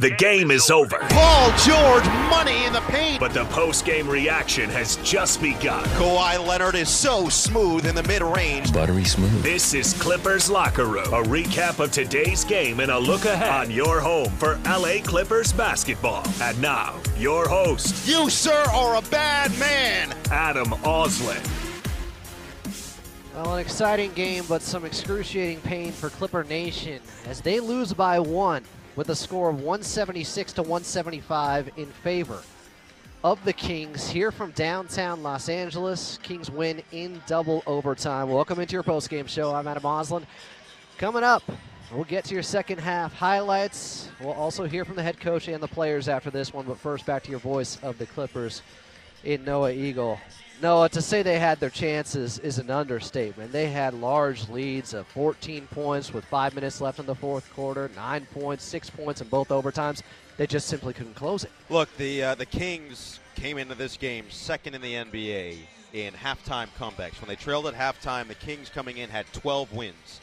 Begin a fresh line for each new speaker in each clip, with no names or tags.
The game is over.
Paul George, money in the paint.
But the post-game reaction has just begun.
Kawhi Leonard is so smooth in the mid-range.
Buttery smooth.
This is Clippers Locker Room. A recap of today's game and a look ahead on your home for LA Clippers basketball. And now, your host.
You, sir, are a bad man.
Adam Auslund.
Well, an exciting game, but some excruciating pain for Clipper Nation as they lose by one with a score of 176 to 175 in favor of the Kings here from downtown Los Angeles. Kings win in double overtime. Welcome into your postgame show. I'm Adam Auslund. Coming up, we'll get to your second half highlights. We'll also hear from the head coach and the players after this one. But first, back to your voice of the Clippers in Noah Eagle. Noah, to say they had their chances is an understatement. They had large leads of 14 points with five minutes left in the fourth quarter, nine points, six points in both overtimes. They just simply couldn't close it.
Look, the uh, the Kings came into this game second in the NBA in halftime comebacks. When they trailed at halftime, the Kings coming in had 12 wins,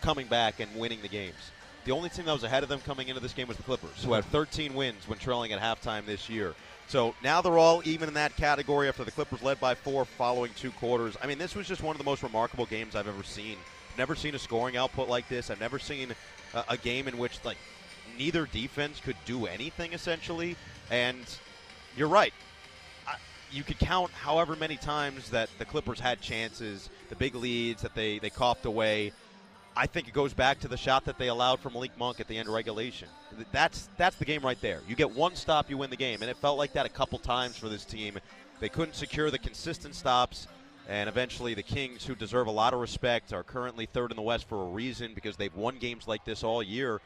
coming back and winning the games. The only team that was ahead of them coming into this game was the Clippers, who had 13 wins when trailing at halftime this year. So now they're all even in that category after the Clippers led by four following two quarters. I mean, this was just one of the most remarkable games I've ever seen. Never seen a scoring output like this. I've never seen a, a game in which like neither defense could do anything essentially. And you're right. I, you could count however many times that the Clippers had chances, the big leads that they, they coughed away. I think it goes back to the shot that they allowed from Malik Monk at the end of regulation. That's that's the game right there. You get one stop, you win the game, and it felt like that a couple times for this team. They couldn't secure the consistent stops, and eventually the Kings, who deserve a lot of respect, are currently third in the West for a reason because they've won games like this all year.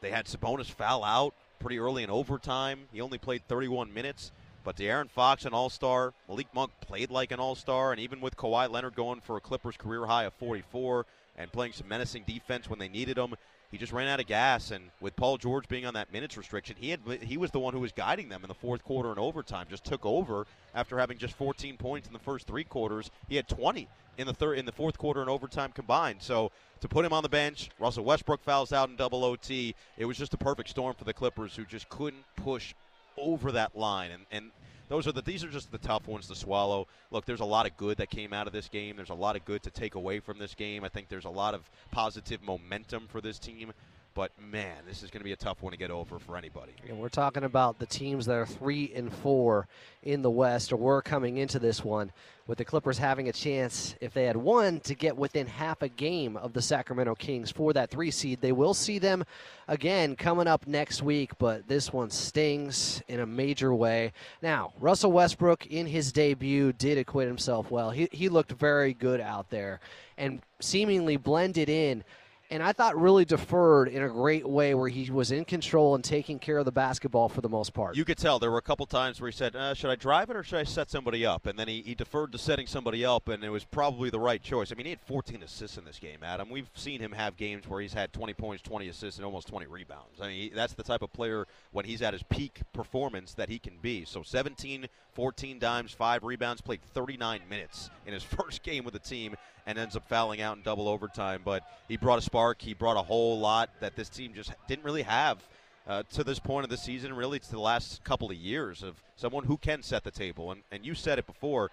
They had Sabonis foul out pretty early in overtime. He only played 31 minutes. But De'Aaron Fox, an All Star, Malik Monk played like an All Star, and even with Kawhi Leonard going for a Clippers career high of 44, and playing some menacing defense when they needed him. He just ran out of gas, and with Paul George being on that minutes restriction, he had he was the one who was guiding them in the fourth quarter and overtime. Just took over after having just 14 points in the first three quarters. He had 20 in the third in the fourth quarter and overtime combined. So to put him on the bench, Russell Westbrook fouls out in double OT. It was just a perfect storm for the Clippers, who just couldn't push over that line, and and those are the these are just the tough ones to swallow. Look, there's a lot of good that came out of this game. There's a lot of good to take away from this game. I think there's a lot of positive momentum for this team. But man, this is going to be a tough one to get over for anybody.
And we're talking about the teams that are three and four in the West, or were coming into this one, with the Clippers having a chance, if they had won, to get within half a game of the Sacramento Kings for that three seed. They will see them again coming up next week, but this one stings in a major way. Now, Russell Westbrook in his debut did acquit himself well. He, he looked very good out there and seemingly blended in and I thought really deferred in a great way where he was in control and taking care of the basketball for the most part.
You could tell there were a couple times where he said, uh, "Should I drive it or should I set somebody up?" And then he, he deferred to setting somebody up, and it was probably the right choice. I mean, he had 14 assists in this game, Adam. We've seen him have games where he's had 20 points, 20 assists, and almost 20 rebounds. I mean, he, that's the type of player when he's at his peak performance that he can be. So 17, 14 dimes, five rebounds, played 39 minutes in his first game with the team and ends up fouling out in double overtime. But he brought a spark. He brought a whole lot that this team just didn't really have uh, to this point of the season, really to the last couple of years of someone who can set the table. And, and you said it before.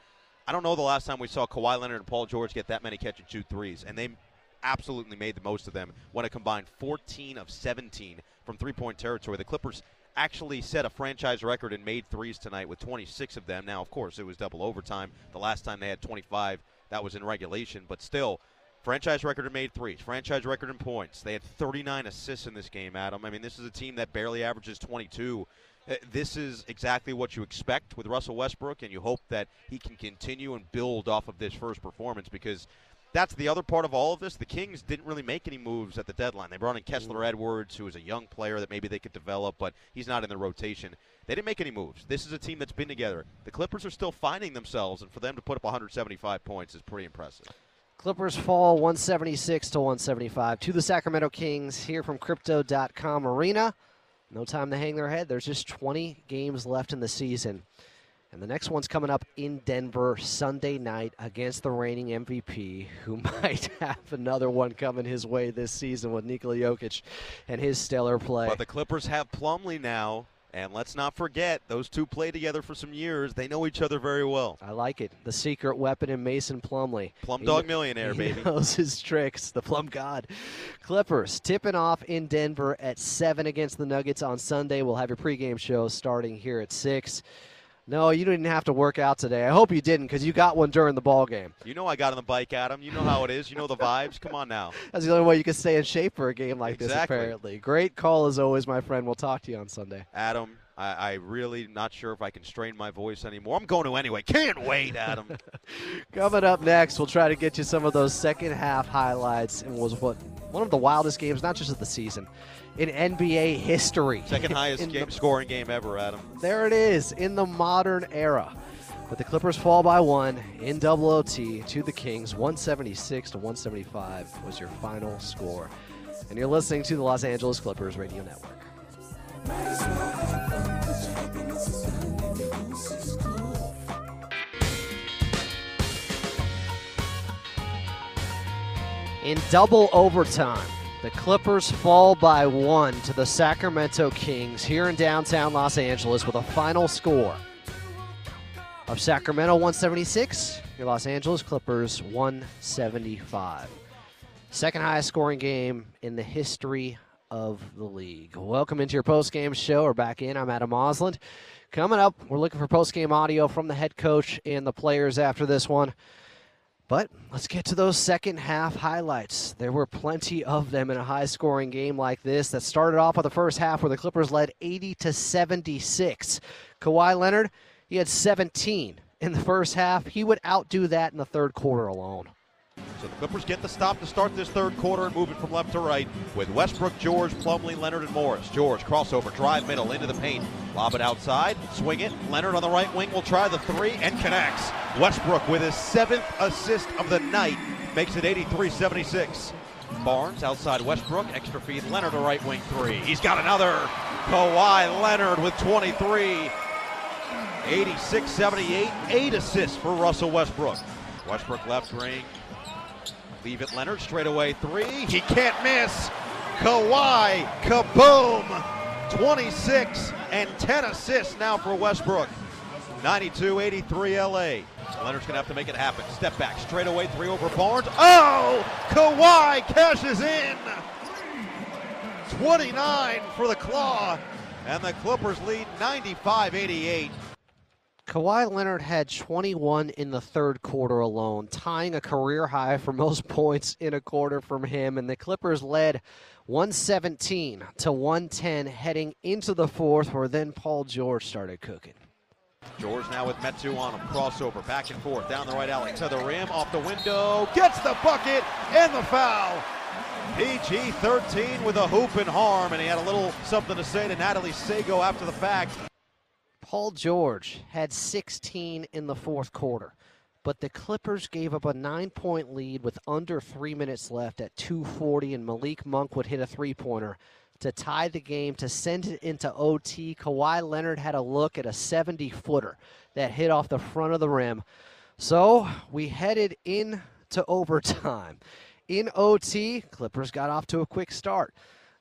I don't know the last time we saw Kawhi Leonard and Paul George get that many catch and shoot threes, and they absolutely made the most of them when it combined 14 of 17 from three point territory. The Clippers actually set a franchise record and made threes tonight with 26 of them. Now, of course, it was double overtime. The last time they had 25, that was in regulation, but still. Franchise record in made threes. Franchise record in points. They had 39 assists in this game, Adam. I mean, this is a team that barely averages 22 uh, this is exactly what you expect with Russell Westbrook, and you hope that he can continue and build off of this first performance because that's the other part of all of this. The Kings didn't really make any moves at the deadline. They brought in Kessler mm. Edwards, who is a young player that maybe they could develop, but he's not in the rotation. They didn't make any moves. This is a team that's been together. The Clippers are still finding themselves, and for them to put up 175 points is pretty impressive.
Clippers fall 176 to 175 to the Sacramento Kings here from Crypto.com Arena. No time to hang their head. There's just 20 games left in the season. And the next one's coming up in Denver Sunday night against the reigning MVP, who might have another one coming his way this season with Nikola Jokic and his stellar play.
But the Clippers have Plumlee now, and let's not forget, those two played together for some years. They know each other very well.
I like it. The secret weapon in Mason Plumlee.
Plum Dog he, Millionaire,
he
baby.
knows his tricks. The Plum God. Clippers tipping off in Denver at 7 against the Nuggets on Sunday. We'll have your pregame show starting here at 6. No, you didn't have to work out today. I hope you didn't because you got one during the ball game.
You know I got on the bike, Adam. You know how it is. You know the vibes. Come on now.
That's the only way you can stay in shape for a game like
exactly.
this, apparently. Great call as always, my friend. We'll talk to you on Sunday.
Adam, I, I really not sure if I can strain my voice anymore. I'm going to anyway. Can't wait, Adam.
Coming up next, we'll try to get you some of those second half highlights and was what one of the wildest games, not just of the season, in NBA history.
Second highest game, the, scoring game ever, Adam.
There it is in the modern era. But the Clippers fall by one in double OT to the Kings. 176 to 175 was your final score. And you're listening to the Los Angeles Clippers Radio Network. In double overtime, the Clippers fall by one to the Sacramento Kings here in downtown Los Angeles with a final score of Sacramento 176, your Los Angeles Clippers 175. Second highest scoring game in the history of the league. Welcome into your post-game show. We're back in. I'm Adam Auslund. Coming up, we're looking for post-game audio from the head coach and the players after this one. But let's get to those second half highlights. There were plenty of them in a high scoring game like this that started off with the first half where the Clippers led 80 to 76. Kawhi Leonard, he had 17 in the first half. He would outdo that in the third quarter alone.
So the Clippers get the stop to start this third quarter and move it from left to right with Westbrook, George, Plumlee, Leonard, and Morris. George crossover, drive middle into the paint, lob it outside, swing it. Leonard on the right wing will try the three and connects. Westbrook with his seventh assist of the night makes it 83-76. Barnes outside Westbrook, extra feed Leonard a right wing three. He's got another. Kawhi Leonard with 23. 86-78, eight assists for Russell Westbrook. Westbrook left ring, Leave it Leonard straight away three. He can't miss. Kawhi, kaboom! 26 and 10 assists now for Westbrook. 92-83 LA. Leonard's gonna have to make it happen. Step back, straight away, three over Barnes. Oh! Kawhi cashes in! 29 for the Claw, and the Clippers lead 95-88.
Kawhi Leonard had 21 in the third quarter alone, tying a career high for most points in a quarter from him. And the Clippers led 117 to 110 heading into the fourth, where then Paul George started cooking.
George now with Metu on him. Crossover back and forth down the right alley to the rim, off the window, gets the bucket and the foul. PG 13 with a hoop and harm, and he had a little something to say to Natalie Sago after the fact.
Paul George had 16 in the fourth quarter, but the Clippers gave up a nine point lead with under three minutes left at 240, and Malik Monk would hit a three pointer to tie the game to send it into OT. Kawhi Leonard had a look at a 70 footer that hit off the front of the rim. So we headed into overtime. In OT, Clippers got off to a quick start.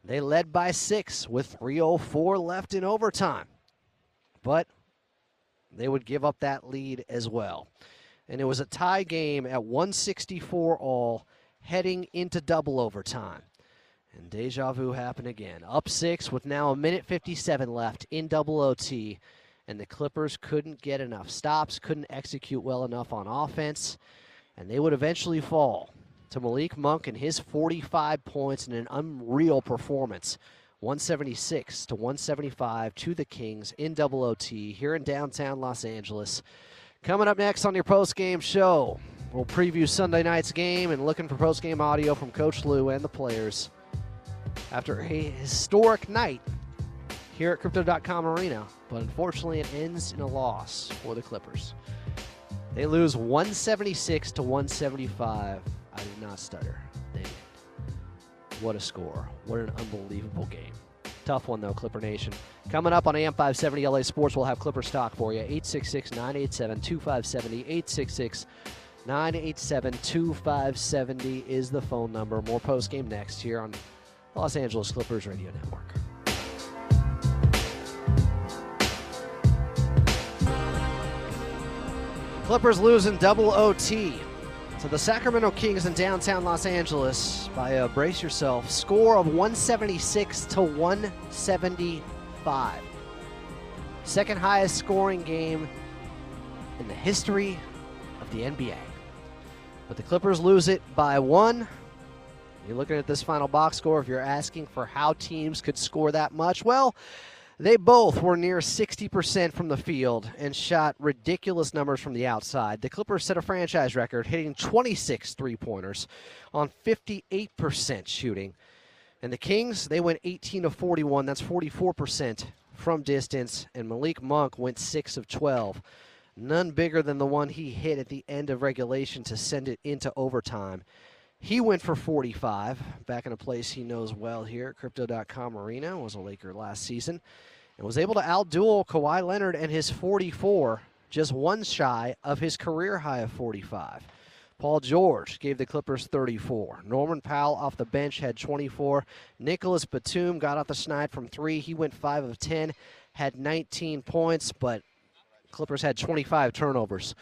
They led by six with 3.04 left in overtime but they would give up that lead as well. And it was a tie game at 164 all heading into double overtime. And deja vu happened again. Up six with now a minute 57 left in double OT. And the Clippers couldn't get enough stops, couldn't execute well enough on offense. And they would eventually fall to Malik Monk and his 45 points in an unreal performance. 176 to 175 to the Kings in double OT here in downtown Los Angeles. Coming up next on your post game show, we'll preview Sunday night's game and looking for post game audio from Coach Lue and the players after a historic night here at Crypto.com Arena, but unfortunately it ends in a loss for the Clippers. They lose 176 to 175. I did not stutter. What a score. What an unbelievable game. Tough one, though, Clipper Nation. Coming up on AM 570 LA Sports, we'll have Clippers Talk for you. 866 987 2570. 866 987 2570 is the phone number. More post game next here on Los Angeles Clippers Radio Network. Clippers losing double OT to the Sacramento Kings in downtown Los Angeles by a brace yourself score of 176 to 175. Second highest scoring game in the history of the NBA. But the Clippers lose it by one. You're looking at this final box score. If you're asking for how teams could score that much, well, they both were near 60% from the field and shot ridiculous numbers from the outside. The Clippers set a franchise record, hitting 26 three pointers on 58% shooting. And the Kings, they went 18 of 41. That's 44% from distance. And Malik Monk went 6 of 12. None bigger than the one he hit at the end of regulation to send it into overtime. He went for 45, back in a place he knows well here at Crypto.com Arena, was a Laker last season and was able to outduel Kawhi Leonard and his 44, just one shy of his career high of 45. Paul George gave the Clippers 34. Norman Powell off the bench had 24. Nicholas Batum got off the schneid from three. He went 5 of 10, had 19 points, but Clippers had 25 turnovers,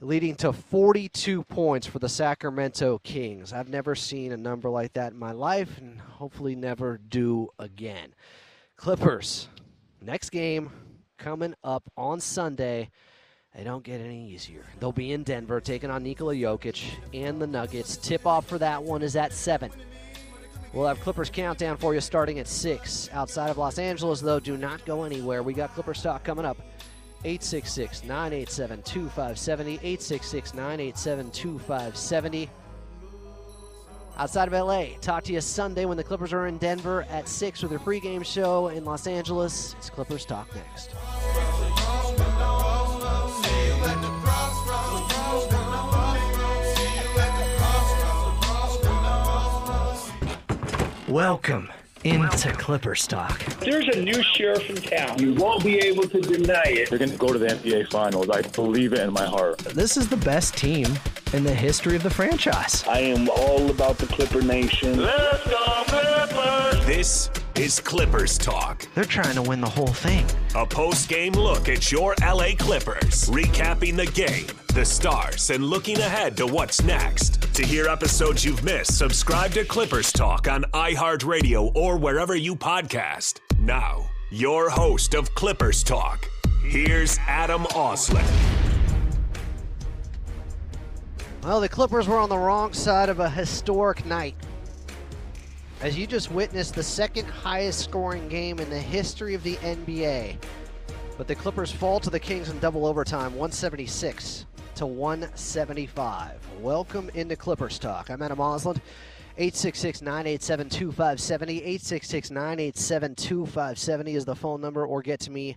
leading to 42 points for the Sacramento Kings. I've never seen a number like that in my life, and hopefully never do again. Clippers Next game coming up on Sunday. They don't get any easier. They'll be in Denver taking on Nikola Jokic and the Nuggets. Tip off for that one is at 7. We'll have Clippers countdown for you starting at 6. Outside of Los Angeles, though, do not go anywhere. We got Clippers Talk coming up. 866 987 2570. 866 987 2570 outside of LA. Talk to you Sunday when the Clippers are in Denver at 6 with their pregame show in Los Angeles. It's Clippers Talk next. Welcome into Clippers Talk.
There's a new sheriff in town. You won't be able to deny it.
They're going to go to the NBA Finals. I believe it in my heart.
This is the best team in the history of the franchise.
I am all about the Clipper Nation.
Let's go Clippers! This is Clippers Talk.
They're trying to win the whole thing.
A post-game look at your LA Clippers, recapping the game, the stars, and looking ahead to what's next. To hear episodes you've missed, subscribe to Clippers Talk on iHeartRadio or wherever you podcast. Now, your host of Clippers Talk, here's Adam Auslund.
Well, the Clippers were on the wrong side of a historic night. As you just witnessed the second highest scoring game in the history of the NBA. But the Clippers fall to the Kings in double overtime, 176 to 175. Welcome into Clippers Talk. I'm Adam Auslund. 866-987-2570. 866-987-2570 is the phone number, or get to me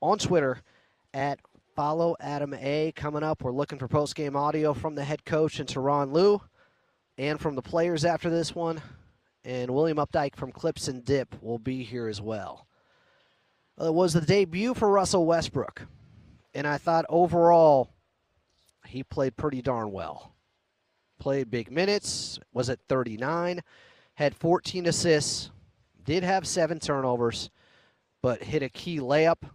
on Twitter at follow Adam A. Coming up, we're looking for post-game audio from the head coach and Tyronn Lue, and from the players after this one. And William Updyke from Clips and Dip will be here as well. Uh, it was the debut for Russell Westbrook, and I thought overall he played pretty darn well. Played big minutes, was at 39, had 14 assists, did have seven turnovers, but hit a key layup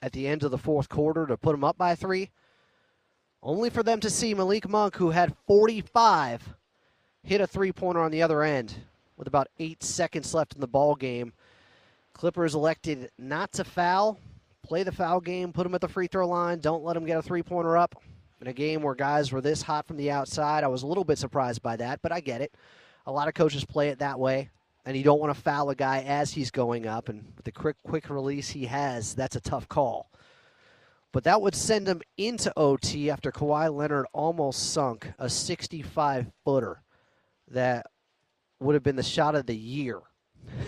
at the end of the fourth quarter to put them up by three. Only for them to see Malik Monk, who had 45, hit a three pointer on the other end with about eight seconds left in the ball game. Clippers elected not to foul, play the foul game, put them at the free throw line, don't let them get a three pointer up. In a game where guys were this hot from the outside, I was a little bit surprised by that, but I get it. A lot of coaches play it that way, and you don't want to foul a guy as he's going up, and with the quick quick release he has, that's a tough call. But that would send him into OT after Kawhi Leonard almost sunk a 65 footer that would have been the shot of the year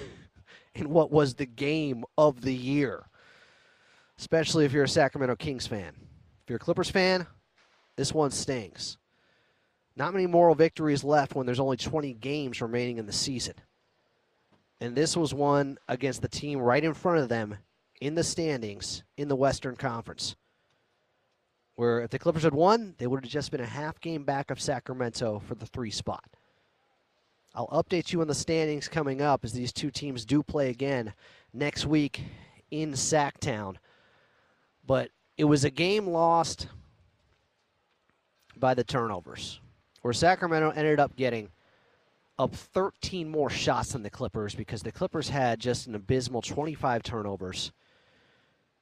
in what was the game of the year, especially if you're a Sacramento Kings fan. If you're a Clippers fan, this one stings. Not many moral victories left when there's only 20 games remaining in the season. And this was one against the team right in front of them in the standings in the Western Conference. Where if the Clippers had won, they would have just been a half game back of Sacramento for the three spot. I'll update you on the standings coming up as these two teams do play again next week in Sacktown. But it was a game lost by the turnovers, where Sacramento ended up getting up 13 more shots than the Clippers because the Clippers had just an abysmal 25 turnovers,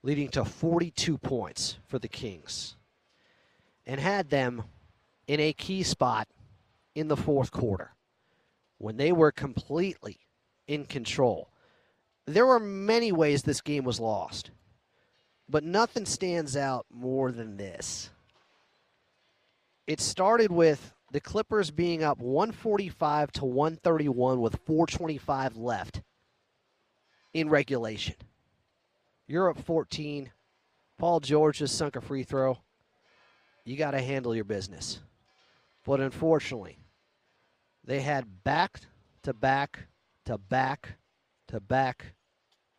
leading to 42 points for the Kings, and had them in a key spot in the fourth quarter when they were completely in control. There were many ways this game was lost, but nothing stands out more than this. It started with the Clippers being up 145 to 131 with 425 left in regulation. You're up 14. Paul George just sunk a free throw. You got to handle your business. But unfortunately, they had back to back to back to back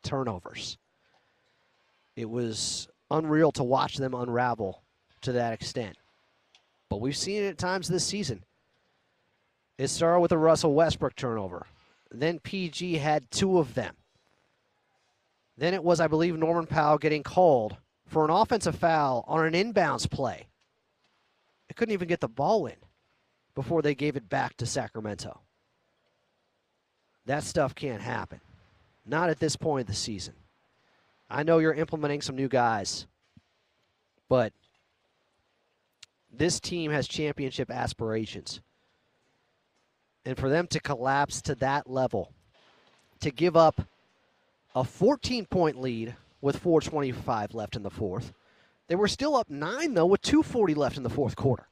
turnovers. It was unreal to watch them unravel to that extent. But we've seen it at times this season. It started with a Russell Westbrook turnover. Then PG had two of them. Then it was, I believe, Norman Powell getting called for an offensive foul on an inbounds play. It couldn't even get the ball in before they gave it back to Sacramento. That stuff can't happen. Not at this point of the season. I know you're implementing some new guys, but this team has championship aspirations. And for them to collapse to that level, to give up a 14 point lead with 425 left in the fourth, they were still up nine, though, with 240 left in the fourth quarter.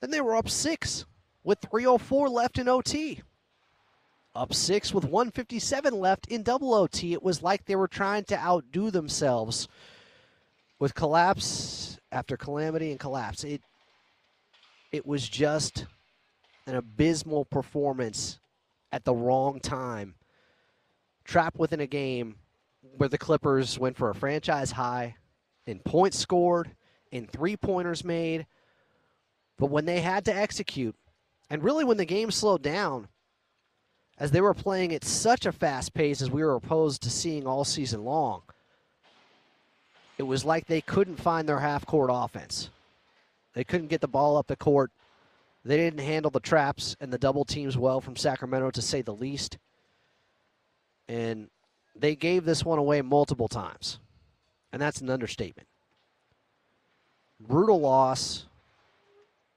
Then they were up six with 304 left in OT. Up six with 157 left in double OT. It was like they were trying to outdo themselves with collapse after calamity and collapse. It it was just an abysmal performance at the wrong time. Trapped within a game where the Clippers went for a franchise high in points scored, in three pointers made. But when they had to execute, and really when the game slowed down, as they were playing at such a fast pace as we were opposed to seeing all season long, it was like they couldn't find their half court offense. They couldn't get the ball up the court. They didn't handle the traps and the double teams well from Sacramento, to say the least. And they gave this one away multiple times. And that's an understatement. Brutal loss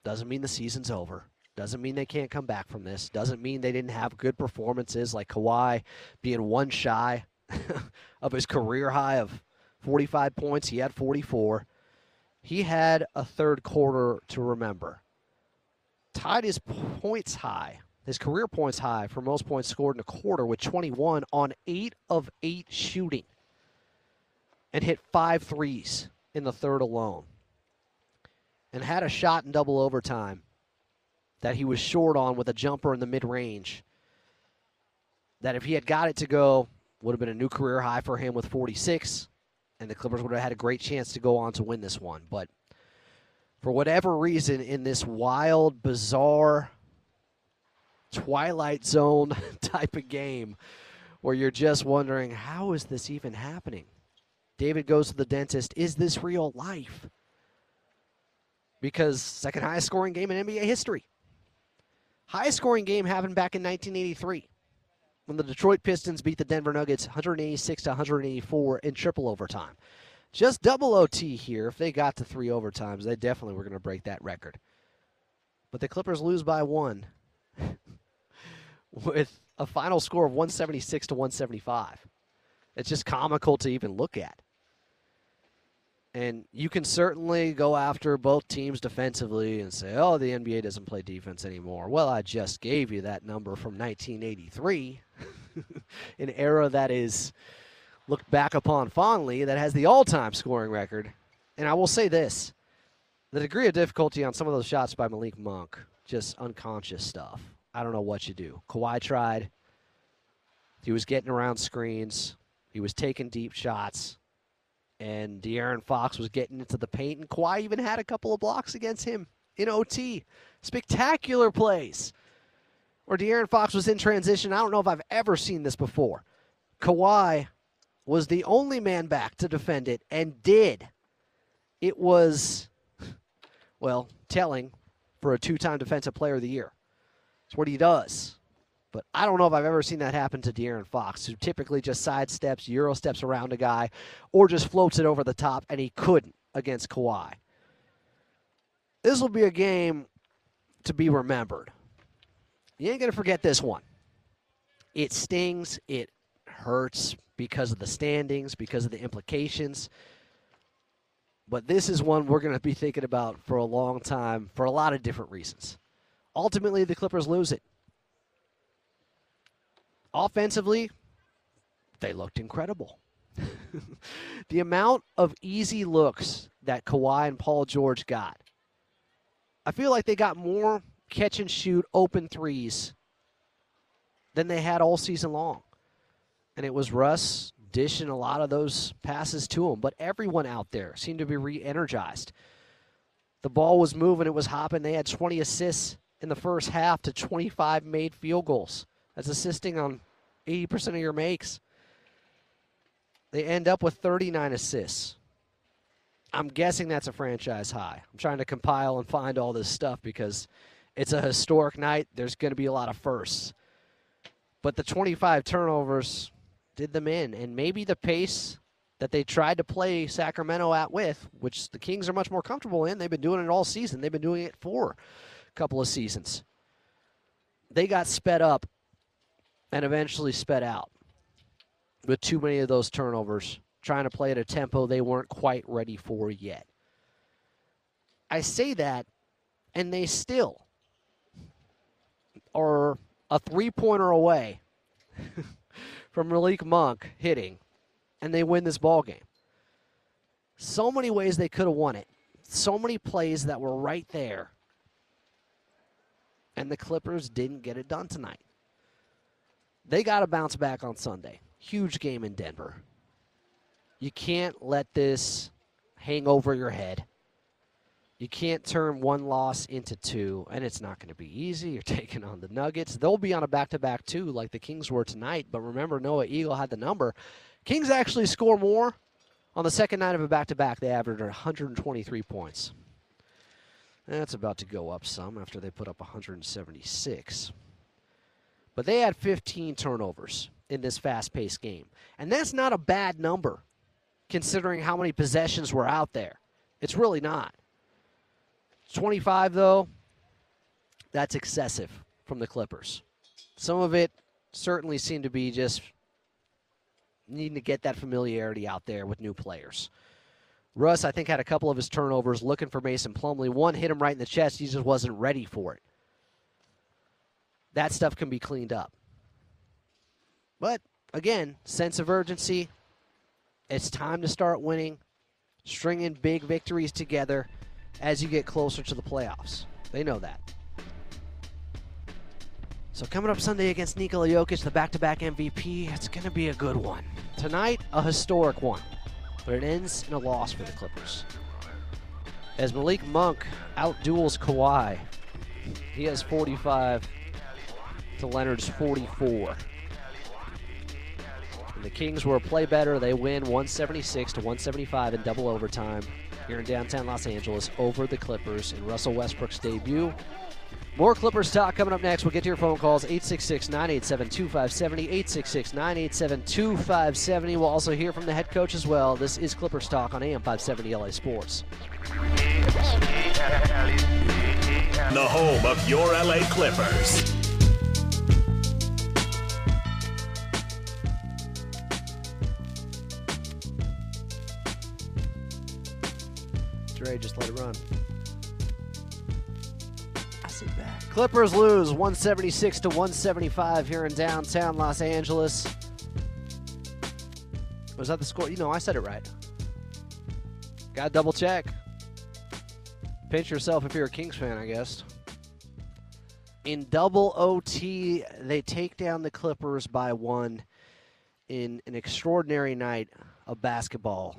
doesn't mean the season's over. Doesn't mean they can't come back from this. Doesn't mean they didn't have good performances like Kawhi being one shy of his career high of 45 points. He had 44 he had a third quarter to remember. Tied his points high, his career points high for most points scored in a quarter with 21 on 8 of 8 shooting and hit five threes in the third alone. And had a shot in double overtime that he was short on with a jumper in the mid range. That if he had got it to go, would have been a new career high for him with 46 and the Clippers would have had a great chance to go on to win this one. But for whatever reason, in this wild, bizarre, Twilight Zone type of game, where you're just wondering, how is this even happening? David goes to the dentist. Is this real life? Because second highest scoring game in NBA history. Highest scoring game happened back in 1983. when the Detroit Pistons beat the Denver Nuggets 186 to 184 in triple overtime. Just double OT here. If they got to three overtimes, they definitely were going to break that record. But the Clippers lose by one with a final score of 176 to 175. It's just comical to even look at. And you can certainly go after both teams defensively and say, oh, the NBA doesn't play defense anymore. Well, I just gave you that number from 1983, an era that is looked back upon fondly, that has the all time scoring record. And I will say this the degree of difficulty on some of those shots by Malik Monk, just unconscious stuff. I don't know what you do. Kawhi tried. He was getting around screens. He was taking deep shots and De'Aaron Fox was getting into the paint, and Kawhi even had a couple of blocks against him in OT. Spectacular plays. Where De'Aaron Fox was in transition. I don't know if I've ever seen this before. Kawhi was the only man back to defend it and did. It was, well, telling for a two time Defensive Player of the Year. It's what he does. But I don't know if I've ever seen that happen to De'Aaron Fox, who typically just sidesteps, euro steps around a guy, or just floats it over the top, and he couldn't against Kawhi. This will be a game to be remembered. You ain't going to forget this one. It stings, it hurts because of the standings, because of the implications. But this is one we're going to be thinking about for a long time for a lot of different reasons. Ultimately, the Clippers lose it. Offensively, they looked incredible. the amount of easy looks that Kawhi and Paul George got. I feel like they got more catch and shoot open threes than they had all season long. And it was Russ dishing a lot of those passes to him. But everyone out there seemed to be re energized. The ball was moving, it was hopping. They had 20 assists in the first half to 25 made field goals. That's assisting on 80% of your makes. They end up with 39 assists. I'm guessing that's a franchise high. I'm trying to compile and find all this stuff because it's a historic night. There's going to be a lot of firsts. But the 25 turnovers did them in. And maybe the pace that they tried to play Sacramento at with, which the Kings are much more comfortable in, they've been doing it all season. They've been doing it for a couple of seasons. They got sped up and eventually sped out with too many of those turnovers, trying to play at a tempo they weren't quite ready for yet. I say that, and they still are a three pointer away from Malik Monk hitting, and they win this ball game. So many ways they could have won it. So many plays that were right there. And the Clippers didn't get it done tonight. They got to bounce back on Sunday. Huge game in Denver. You can't let this hang over your head. You can't turn one loss into two, and it's not going to be easy. You're taking on the Nuggets. They'll be on a back to back, too, like the Kings were tonight. But remember, Noah Eagle had the number. Kings actually score more on the second night of a back to back. They averaged 123 points. That's about to go up some after they put up 176. But they had 15 turnovers in this fast paced game. And that's not a bad number considering how many possessions were out there. It's really not. 25, though, that's excessive from the Clippers. Some of it certainly seemed to be just needing to get that familiarity out there with new players. Russ, I think, had a couple of his turnovers looking for Mason Plumlee. One hit him right in the chest. He just wasn't ready for it that stuff can be cleaned up. But again, sense of urgency. It's time to start winning, stringing big victories together as you get closer to the playoffs. They know that. So coming up Sunday against Nikola Jokic, the back-to-back MVP, it's going to be a good one. Tonight, a historic one, but it ends in a loss for the Clippers. As Malik Monk outduels Kawhi, he has 45 to Leonard's 44. And the Kings were a play better. They win 176 to 175 in double overtime here in downtown Los Angeles over the Clippers in Russell Westbrook's debut. More Clippers talk coming up next. We'll get to your phone calls 866 987 2570. 866 987 2570. We'll also hear from the head coach as well. This is Clippers talk on AM 570 LA Sports.
The home of your LA Clippers.
Dre, just let it run. I sit back. Clippers lose 176 to 175 here in downtown Los Angeles. Was that the score? You know, I said it right. Got to double check. Pinch yourself if you're a Kings fan, I guess. In double OT, they take down the Clippers by one in an extraordinary night of basketball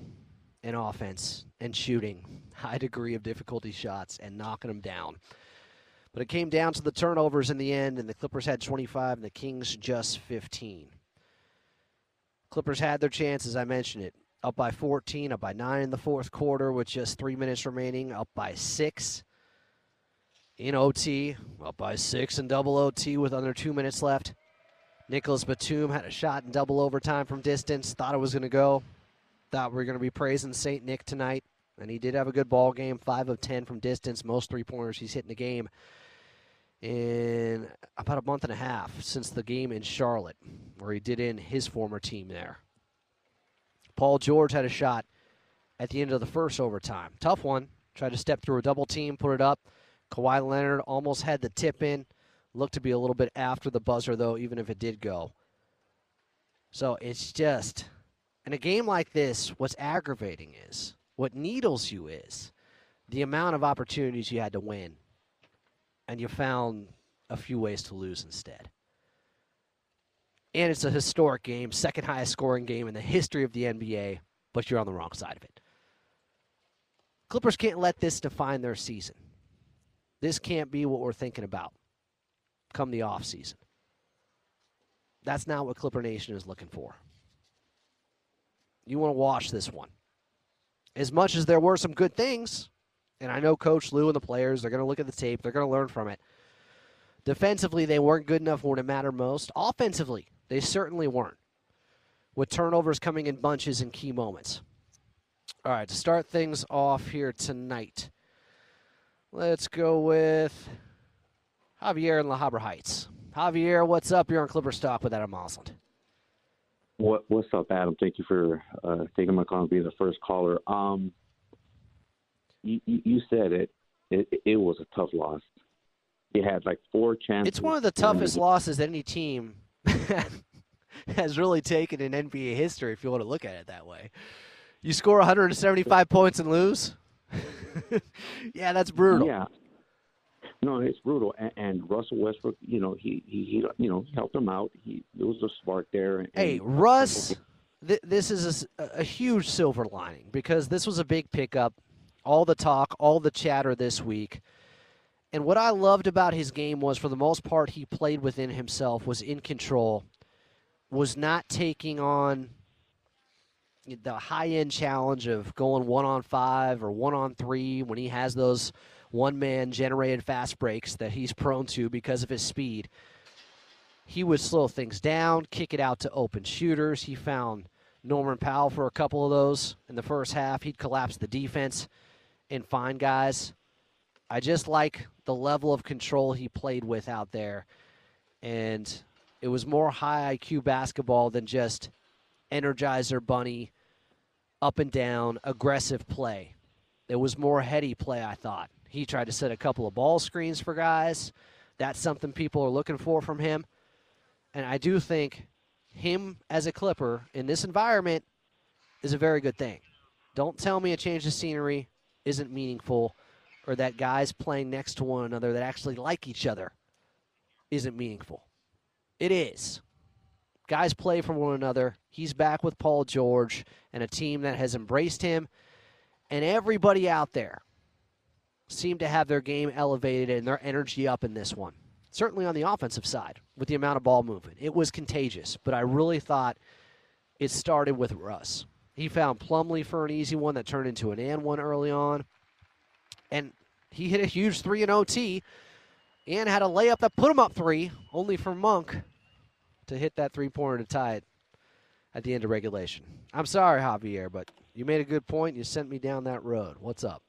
and offense and shooting. High degree of difficulty shots and knocking them down. But it came down to the turnovers in the end, and the Clippers had 25 and the Kings just 15. Clippers had their chances, I mentioned it. Up by 14, up by 9 in the fourth quarter with just three minutes remaining, up by 6 in OT, up by 6 in double OT with under two minutes left. Nicholas Batum had a shot in double overtime from distance, thought it was going to go. Thought we were going to be praising St. Nick tonight, and he did have a good ball game, 5 of 10 from distance, most three pointers he's hit in the game in about a month and a half since the game in Charlotte, where he did in his former team there. Paul George had a shot at the end of the first overtime. Tough one. Tried to step through a double team, put it up. Kawhi Leonard almost had the tip in. Looked to be a little bit after the buzzer, though, even if it did go. So it's just, in a game like this, what's aggravating is, what needles you is, the amount of opportunities you had to win and you found a few ways to lose instead. And it's a historic game, second highest scoring game in the history of the NBA, but you're on the wrong side of it. Clippers can't let this define their season. This can't be what we're thinking about come the off season. That's not what Clipper Nation is looking for. You want to watch this one. As much as there were some good things, and I know Coach Lue and the players, they're going to look at the tape, they're going to learn from it. Defensively, they weren't good enough when it mattered most. Offensively, they certainly weren't, with turnovers coming in bunches in key moments. All right, to start things off here tonight, let's go with Javier in La Habra Heights. Javier, what's up? You're on Clippers Talk with Adam Auslund.
What, what's up, Adam? Thank you for uh, taking my call and being the first caller. Um, you, you said it. it. It was a tough loss. You had like four chances.
It's one of the toughest losses any team has really taken in NBA history, if you want to look at it that way. You score 175 points and lose. yeah, that's brutal.
Yeah. No, it's brutal. And, and, Russell Westbrook, you know, he, he, he you know, helped him out. He there was a spark there. And,
hey, Russ, th- this is a, a huge silver lining because this was a big pickup all the talk, all the chatter this week. And what I loved about his game was, for the most part, he played within himself, was in control, was not taking on the high end challenge of going one on five or one on three when he has those one man generated fast breaks that he's prone to because of his speed. He would slow things down, kick it out to open shooters. He found Norman Powell for a couple of those in the first half. He'd collapse the defense and find guys. I just like the level of control he played with out there. And it was more high IQ basketball than just energizer bunny, up and down, aggressive play. It was more heady play, I thought. He tried to set a couple of ball screens for guys. That's something people are looking for from him. And I do think him as a Clipper in this environment is a very good thing. Don't tell me a change of scenery isn't meaningful or that guys playing next to one another that actually like each other isn't meaningful. It is. Guys play for one another. He's back with Paul George and a team that has embraced him. And everybody out there seemed to have their game elevated and their energy up in this one. Certainly on the offensive side with the amount of ball movement. It was contagious, but I really thought it started with Russ. He found Plumlee for an easy one that turned into an and one early on. And he hit a huge three and OT. and had a layup that put him up three, only for Monk to hit that three pointer to tie it at the end of regulation. I'm sorry, Javier, but you made a good point. You sent me down that road. What's up?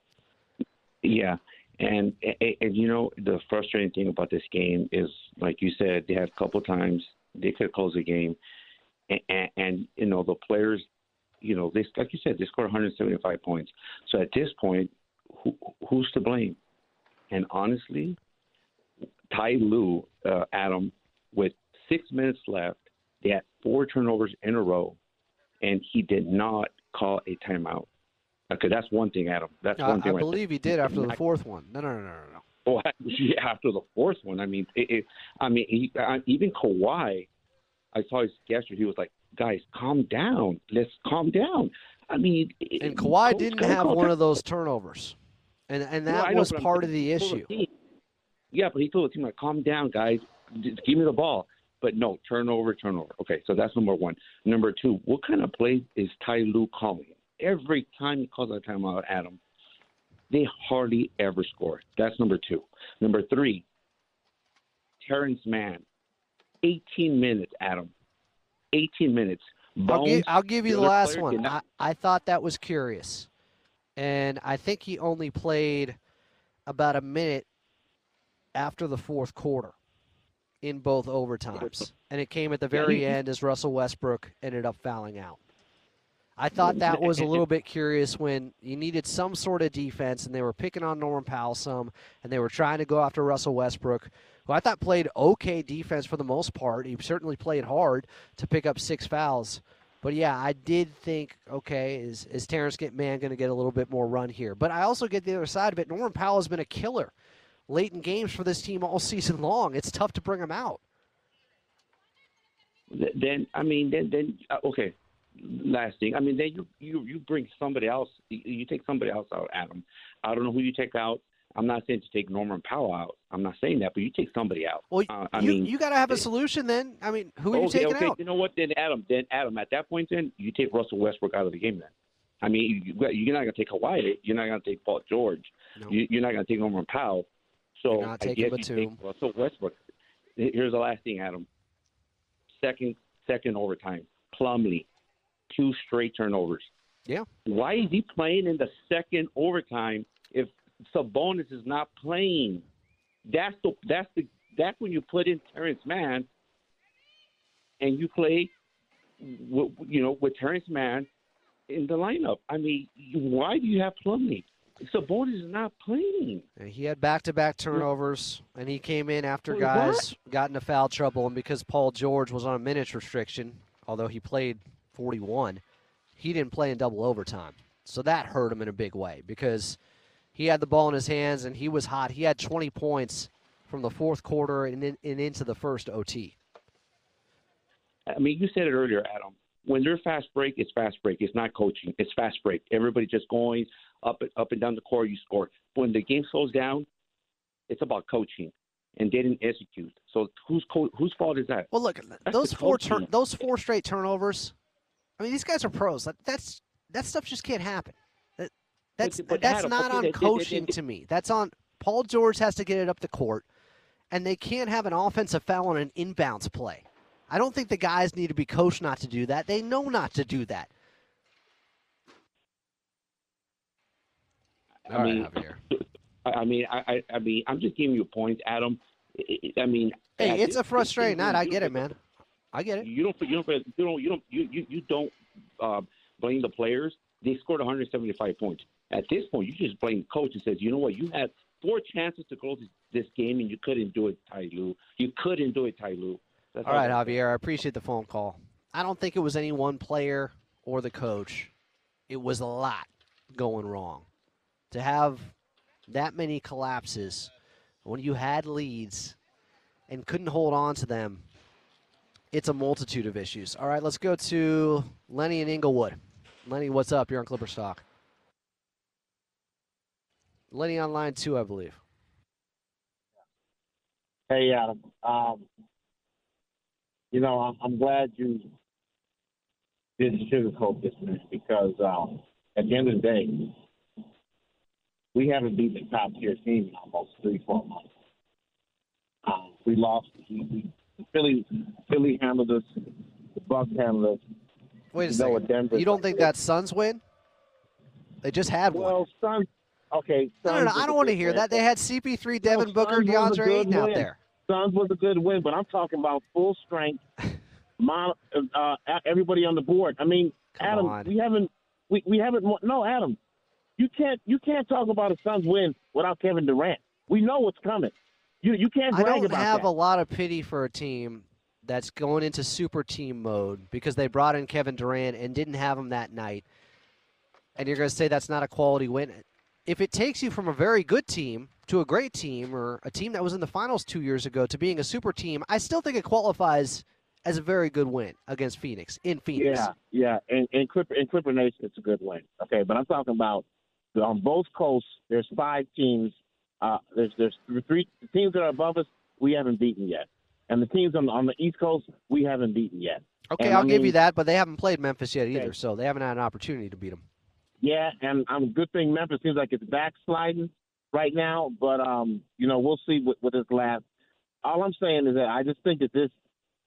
Yeah, and, and and you know the frustrating thing about this game is, like you said, they had a couple times they could close the game, and, and, and you know the players, you know, they like you said, they scored 175 points. So at this point, who, who's to blame? And honestly, Ty Lue, uh, Adam, with six minutes left, they had four turnovers in a row, and he did not call a timeout. Okay, that's one thing, Adam. That's
I,
one thing.
I believe he did after the fourth one. No, no, no, no, no.
Oh, yeah, after the fourth one. I mean, it, it, I mean, he, uh, even Kawhi, I saw his gesture. He was like, "Guys, calm down. Let's calm down." I mean,
And Kawhi
coach
didn't have one of those turnovers, and and
No,
that
I know,
was
I'm
part of the issue.
team- Yeah, but he told the team like, "Calm down, guys. Just give me the ball." But no, turnover, turnover. Okay, so that's number one. Number two, what kind of play is Ty Lue calling? Every time he calls a timeout, Adam, they hardly ever score. That's number two. Number three, Terrence Mann, 18 minutes, Adam. 18 minutes.
I'll give,
Bones,
I'll give you the
other
last one.
not-
I, I thought that was curious. And I think he only played about a minute after the fourth quarter in both overtimes. And it came at the
Yeah,
very
he-
end as Russell Westbrook ended up fouling out. I thought that was a little bit curious when you needed some sort of defense and they were picking on Norman Powell some and they were trying to go after Russell Westbrook, who I thought played okay defense for the most part. He certainly played hard to pick up six fouls. But yeah, I did think, okay, is is Terrence Mann going to get a little bit more run here? But I also get the other side of it. Norman Powell has been a killer late in games for this team all season long. It's tough to bring him out.
Then I mean then then uh, okay last thing I mean then you you you bring somebody else you, you take somebody else out Adam. I don't know who you take out. I'm not saying to take Norman Powell out. I'm not saying that but you take somebody out.
Well,
uh, I
you
mean
you got to have a solution then. I mean, who are you
okay,
taking
okay.
out?
you know what? Then Adam then Adam at that point then you take Russell Westbrook out of the game then. I mean you, you- you're not going to take Kawhi you're not going to take Paul George.
No.
you, you're not going to take Norman Powell. So
not
I guess you take Russell Westbrook. Here's the last thing Adam. Second second overtime. Plumlee two straight turnovers.
Yeah.
Why is he playing in the second overtime if Sabonis is not playing? That's the that's the that's when you put in Terrence Mann and you play, w- you know, with Terrence Mann in the lineup. I mean, why do you have Plumlee? Sabonis is not playing.
And he had back-to-back turnovers, and he came in after guys got into foul trouble, and because Paul George was on a minutes restriction, although he played 41, he didn't play in double overtime. So that hurt him in a big way because he had the ball in his hands and he was hot. He had 20 points from the fourth quarter and, in, and into the first OT.
I mean, you said it earlier, Adam. When they're fast break, it's fast break. It's not coaching. It's fast break. Everybody just going up and up and down the court. You score. When the game slows down, it's about coaching, and they didn't execute. So whose co- whose fault is that?
Well, look,
That's
those four turn, those four straight turnovers. I mean, these guys are pros. That, that's that stuff just can't happen. That, that's
but
that's
Adam,
not on coaching
they-
to me. That's on Paul George has to get it up the court, and they can't have an offensive foul on an inbounds play. I don't think the guys need to be coached not to do that. They know not to do that.
I mean, I I mean, I, I, I mean, I'm just giving you points, Adam. I- I I mean,
Hey,
at
it's a frustrating night. I get it, man. I get it.
You don't, you don't, you don't, you don't, you, you, you don't uh, blame the players. They scored 175 points. At this point, you just blame the coach and says, you know what, you had four chances to close this, game and you couldn't do it, Ty Lue. You couldn't do it, Ty Lue. That's
All right, Javier, I appreciate the phone call. I don't think it was any one player or the coach. It was a lot going wrong. To have that many collapses when you had leads and couldn't hold on to them, it's a multitude of issues. All right, let's go to Lenny in Inglewood. Lenny, what's up? You're on Clippers Talk. Lenny on line two, I believe.
Hey, Adam. Um, you know, I'm, I'm glad you didn't sugarcoat this, because um, at the end of the day, we haven't beaten a top tier team in almost three, four months. Um, we lost. We, Philly, Philly handled us. The Bucks handled us.
Wait a
You know
second. you don't think that Suns win? They just had one.
Well, Suns. Okay.
No, no,
Suns
no.
was
I don't want to hear
win.
that. They had CP3, Devin
No,
Booker,
Suns
DeAndre Ayton out there.
Suns was a good win, but I'm talking about full strength. Mon, uh, everybody on the board. I mean,
Come
Adam,
on.
we haven't, we, we haven't. No, Adam, you can't, you can't talk about a Suns win without Kevin Durant. We know what's coming. You, you can't
I don't
about
have
that.
a lot of pity for a team that's going into super team mode because they brought in Kevin Durant and didn't have him that night. And you're going to say that's not a quality win. If it takes you from a very good team to a great team or a team that was in the finals two years ago to being a super team, I still think it qualifies as a very good win against Phoenix in Phoenix.
Yeah, yeah, and and Clipper and Clipper Nation, it's a good win. Okay, but I'm talking about on both coasts. There's five teams. Uh, there's there's three teams that are above us. We haven't beaten yet, and the teams on on the East Coast we haven't beaten yet.
Okay,
And
I'll
I
give you that, but they haven't played Memphis yet either,
Okay.
so they haven't had an opportunity to beat them.
Yeah, and I'm a good thing Memphis seems like it's backsliding right now, but um, you know, we'll see what, what this last. All I'm saying is that I just think that this,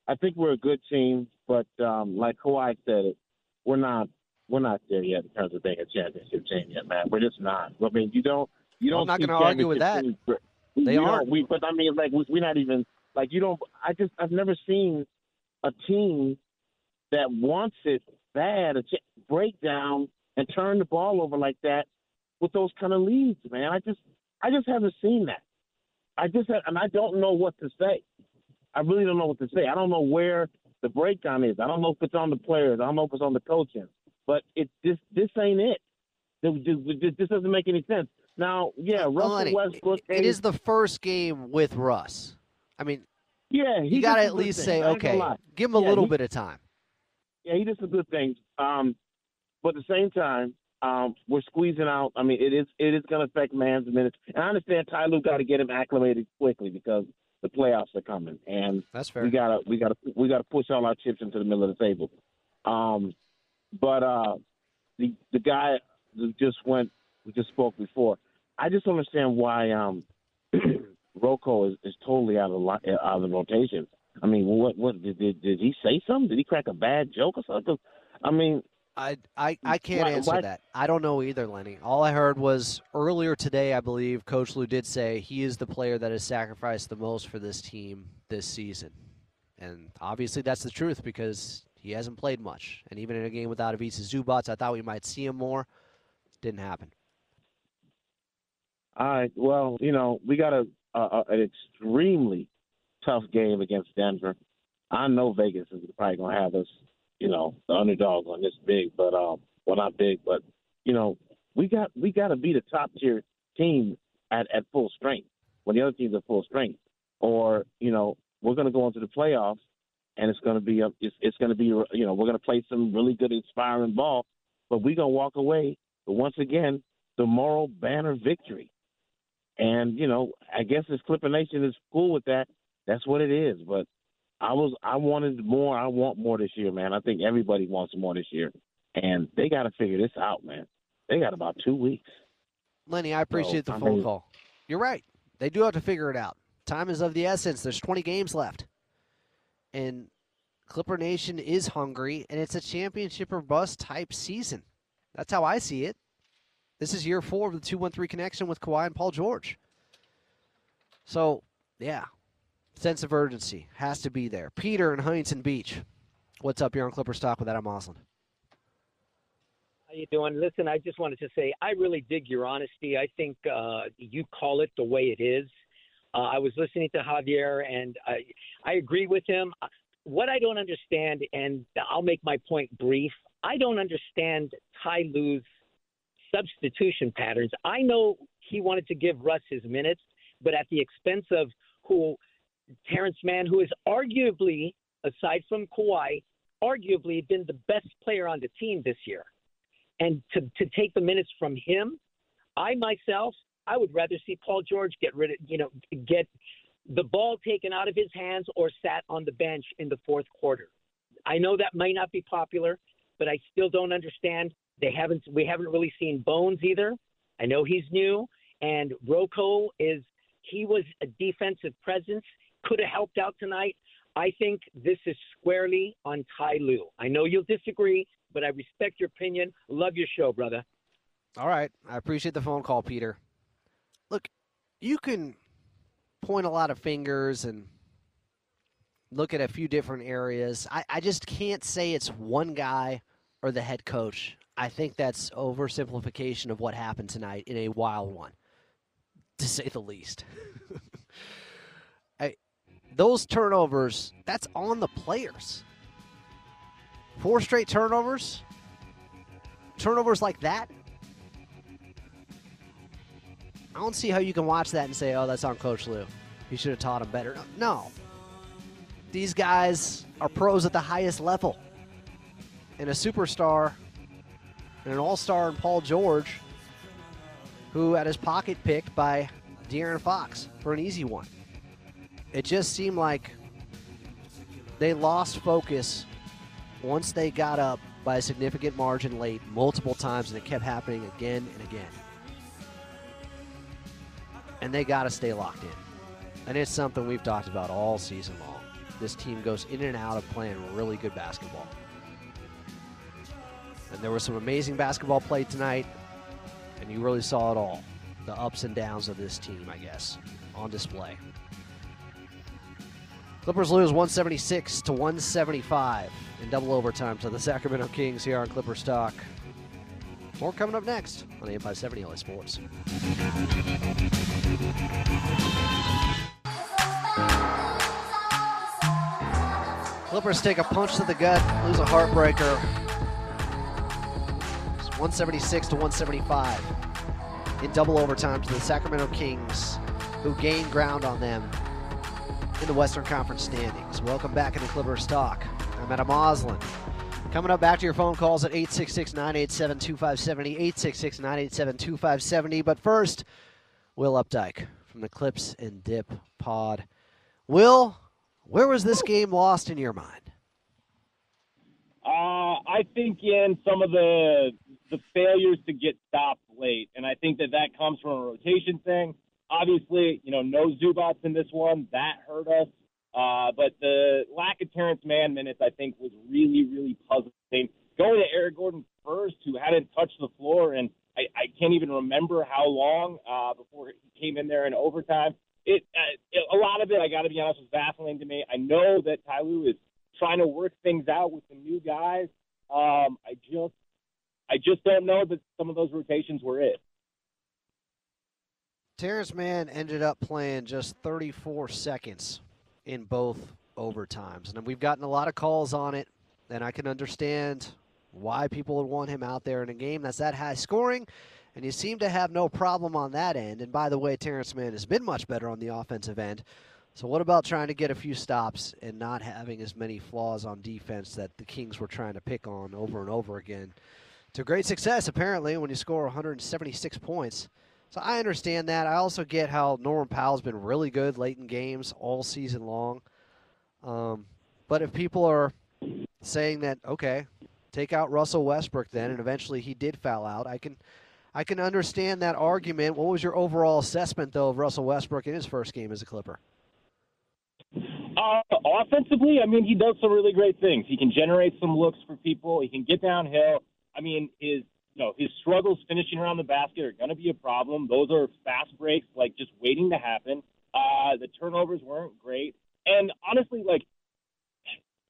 I think we're a good team, but um, like Kawhi said it, we're not, we're not there yet in terms of being a championship team yet, man. We're just not. I mean, you don't, you
Well, I'm
don't.
gonna argue with
that.
They aren't.
We, but I mean, like we, we're not even like you don't. I just I've never seen a team that wants it bad a break down and turn the ball over like that with those kind of leads, man. I just I just haven't seen that. I just have, and I don't know what to say. I really don't know what to say. I don't know where the breakdown is. I don't know if it's on the players. I don't know if it's on the coaching. But it this this ain't it. This, this, this doesn't make any sense. Now, yeah, Russell
Lenny,
Westbrook.
it is the first game with Russ. I mean,
Yeah,
you
he
got to at least say,
I ain't gonna
okay, give him a
Yeah,
little
he-
bit of time.
Yeah, he did some good things. Um, but at the same time, um, we're squeezing out. I mean, it is it is going to affect Mann's minutes. And I understand Ty Lue got to get him acclimated quickly because the playoffs are coming, and
That's fair.
we gotta we gotta we gotta push all our chips into the middle of the table. Um, but uh, the the guy just went, we just spoke before. I just don't understand why um, Rocco is, is totally out of li- out of the rotation. I mean, what what did, did did he say something? Did he crack a bad joke or something? I mean,
I, I, I can't
Why-
answer
why-
that. I don't know either, Lenny. All I heard was earlier today, I believe, Coach Lue did say he is the player that has sacrificed the most for this team this season. And obviously that's the truth because he hasn't played much. And even in a game without Ivica Zubac, I thought we might see him more. Didn't happen.
All right. Well, you know, we got a, a, an extremely tough game against Denver. I know Vegas is probably going to have us, you know, the underdog on this big, but um, well, not big, but you know, we got we got to be the top tier team at at full strength when the other teams are full strength, or you know, we're going to go into the playoffs and it's to be a, it's, it's going to be you know we're going to play some really good inspiring ball, but we're going to walk away. But once again, the moral banner victory. And you know, I guess this Clipper Nation is cool with that. That's what it is. But I was, I wanted more. I want more this year, man. I think everybody wants more this year, and they got to figure this out, man. They got about two weeks.
Lenny, I appreciate
So,
the
I
phone
mean-
call. You're right. They do have to figure it out. Time is of the essence. There's 20 games left. And Clipper Nation is hungry, and it's a championship or bust type season. That's how I see it. This is year four of the 213 connection with Kawhi and Paul George. So, yeah, sense of urgency has to be there. Peter in Huntington Beach. What's up here on Clippers Talk with Adam Auslund?
How you doing? Listen, I just wanted to say I really dig your honesty. I think uh, you call it the way it is. Uh, I was listening to Javier, and I I agree with him. What I don't understand, and I'll make my point brief. I don't understand Ty Lue's substitution patterns. I know he wanted to give Russ his minutes, but at the expense of who Terrence Mann, who is arguably, aside from Kawhi, arguably been the best player on the team this year and to, to take the minutes from him, I myself, I would rather see Paul George get rid of, you know, get the ball taken out of his hands or sat on the bench in the fourth quarter. I know that might not be popular, but I still don't understand. They haven't, we haven't really seen Bones either. I know he's new, and Rocco is, he was a defensive presence. could have helped out tonight. I think this is squarely on Ty Lue. I know you'll disagree, but I respect your opinion. Love your show, brother.
All right. I appreciate the phone call, Peter. Look, you can point a lot of fingers and look at a few different areas. I, I just can't say it's one guy or the head coach. I think that's oversimplification of what happened tonight in a wild one, to say the least. I, those turnovers, that's on the players. Four straight turnovers, turnovers like that. I don't see how you can watch that and say, oh, that's on Coach Lue. He should have taught him better. No. These guys are pros at the highest level. And a superstar and an all star in Paul George, who had his pocket picked by De'Aaron Fox for an easy one. It just seemed like they lost focus once they got up by a significant margin late multiple times, and it kept happening again and again. And they got to stay locked in. And it's something we've talked about all season long. This team goes in and out of playing really good basketball. And there was some amazing basketball played tonight, and you really saw it all. The ups and downs of this team, I guess, on display. Clippers lose 176 to 175 in double overtime to the Sacramento Kings here on Clippers Talk. More coming up next on AM 570 LA Sports. Clippers take a punch to the gut, lose a heartbreaker. It's 176 to 175 in double overtime to the Sacramento Kings, who gained ground on them in the Western Conference standings. Welcome back into Clippers Talk. I'm Adam Auslund. Coming up back to your phone calls at 866 987 2570, 866 987 2570. But first, Will Updyke from the Clips and Dip pod. Will, where was this game lost in your mind?
Uh, I think in some of the the failures to get stopped late, and I think that that comes from a rotation thing. Obviously, you know, no Zubac in this one that hurt us, uh, but the lack of Terrence Mann minutes I think was really really puzzling. Going to Eric Gordon first, who hadn't touched the floor, and I, I can't even remember how long uh, before he came in there in overtime. It, uh, it a lot of it, I got to be honest, was baffling to me. I know that Ty Lue is trying to work things out with the new guys. Um, I just I just don't know that some of those rotations were it.
Terrence Mann ended up playing just 34 seconds in both overtimes. And we've gotten a lot of calls on it, and I can understand why people would want him out there in a game that's that high scoring. And you seem to have no problem on that end. And by the way, Terrence Mann has been much better on the offensive end. So, what about trying to get a few stops and not having as many flaws on defense that the Kings were trying to pick on over and over again? To great success, apparently, when you score 176 points. So, I understand that. I also get how Norman Powell's been really good late in games all season long. Um, but if people are saying that, okay, take out Russell Westbrook then, and eventually he did foul out, I can. I can understand that argument. What was your overall assessment, though, of Russell Westbrook in his first game as a Clipper?
Uh, offensively, I mean, he does some really great things. He can generate some looks for people. He can get downhill. I mean, his you know his struggles finishing around the basket are going to be a problem. Those are fast breaks, like just waiting to happen. Uh, the turnovers weren't great, and honestly, like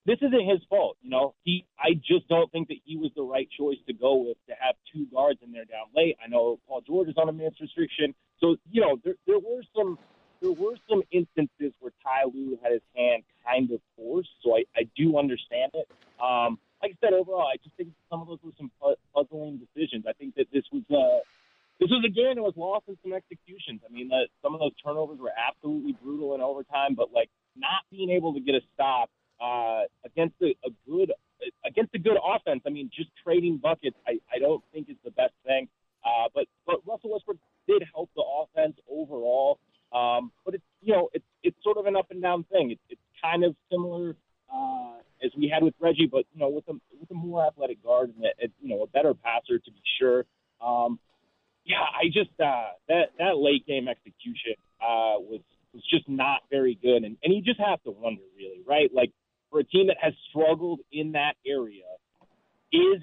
this isn't his fault. You know, he I just don't think that he was the right choice to go with to have two guards in there down late. I know Paul George is on a minutes restriction, so you know there there were some there were some instances where Ty Lue had his hand kind of forced, so I, I do understand it. Um, like I said, overall, I just think some of those were some puzzling decisions. I think that this was uh, this was a game that was lost in some executions. I mean, that some of those turnovers were absolutely brutal in overtime, but like not being able to get a stop uh, against a, a good against a good offense. I mean, just trading buckets, I, I don't think is the best thing. Uh, but but Russell Westbrook did help the offense overall. Um, but it's you know it's it's sort of an up and down thing. It's it's kind of similar uh, as we had with Reggie, but you know with a with a more athletic guard and a, a, you know a better passer to be sure. Um, yeah, I just uh, that that late game execution uh, was was just not very good. And, and you just have to wonder, really, right? Like, for a team that has struggled in that area, is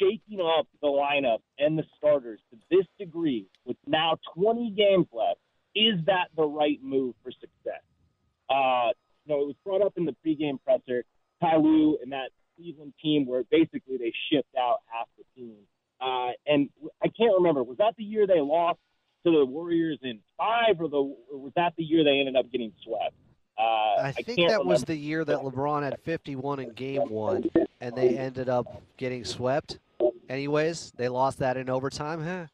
shaking up the lineup and the starters to this degree with now 20 games left, is that the right move for success? Uh, you know, it was brought up in the pregame presser, Ty Lue and that Cleveland team where basically they shipped out half the team. Uh, and I can't remember, was that the year they lost to the Warriors in five, or, the, or was that the year they ended up getting swept? Uh,
I think
I
that
remember.
was the year that LeBron had 51 in game one, and they ended up getting swept. Anyways, they lost that in overtime. Huh?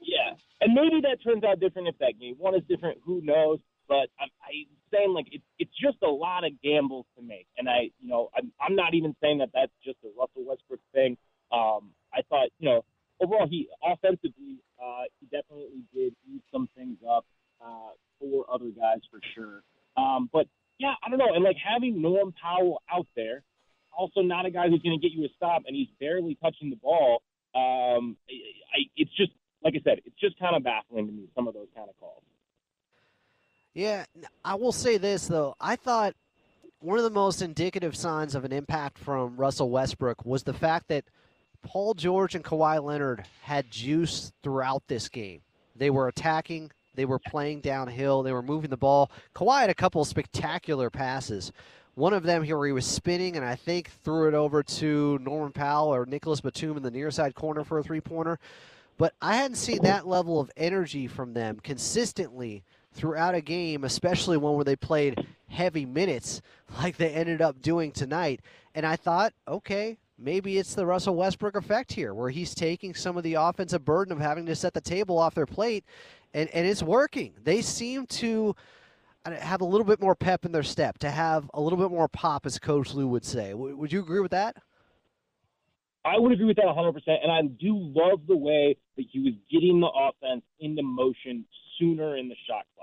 Yeah, and maybe that turns out different if that game one is different. Who knows? But I'm, I'm saying like it's it's just a lot of gambles to make, and I you know I'm I'm not even saying that that's just a Russell Westbrook thing. Um, I thought you know overall he offensively uh, he definitely did eat some things up uh, for other guys for sure. Um, but yeah, I don't know, and like having Norm Powell out there, also not a guy who's going to get you a stop, and he's barely touching the ball. Um, I, I, it's just like I said, it's just kind of baffling to me some of those kind of calls.
Yeah, I will say this though. I thought one of the most indicative signs of an impact from Russell Westbrook was the fact that Paul George and Kawhi Leonard had juice throughout this game. They were attacking, they were playing downhill, they were moving the ball. Kawhi had a couple spectacular passes. One of them here where he was spinning and I think threw it over to Norman Powell or Nicholas Batum in the near side corner for a three pointer. But I hadn't seen that level of energy from them consistently throughout a game, especially one where they played heavy minutes like they ended up doing tonight. And I thought, okay, maybe it's the Russell Westbrook effect here, where he's taking some of the offensive burden of having to set the table off their plate, and, and it's working. They seem to uh, have a little bit more pep in their step, to have a little bit more pop, as Coach Lue would say. W- would you agree with that?
I would agree with that 100%. And I do love the way that he was getting the offense into motion sooner in the shot clock.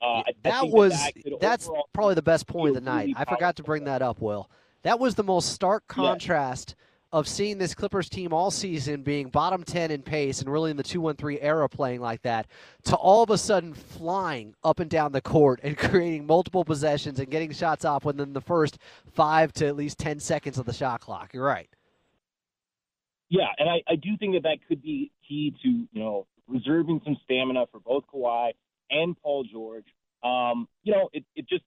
Uh, I- I
that was
that
that's probably the best point of the night. I forgot to bring that up, Will. That was the most stark contrast of seeing this Clippers team all season being bottom 10 in pace and really in the 2-1-3 era playing like that to all of a sudden flying up and down the court and creating multiple possessions and getting shots off within the first 5 to at least 10 seconds of the shot clock. You're right.
Yeah, and I, I do think that that could be key to you know reserving some stamina for both Kawhi and Paul George. Um, you know, it, it just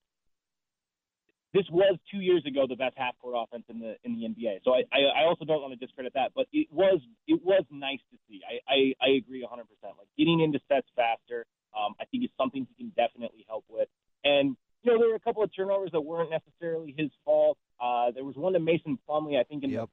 this was two years ago the best half court offense in the in the NBA. So I, I, I also don't want to discredit that, but it was it was nice to see. I, I, I agree 100. percent Like getting into sets faster, um, I think is something he can definitely help with. And you know, there were a couple of turnovers that weren't necessarily his fault. Uh, there was one to Mason Plumlee, I think, in the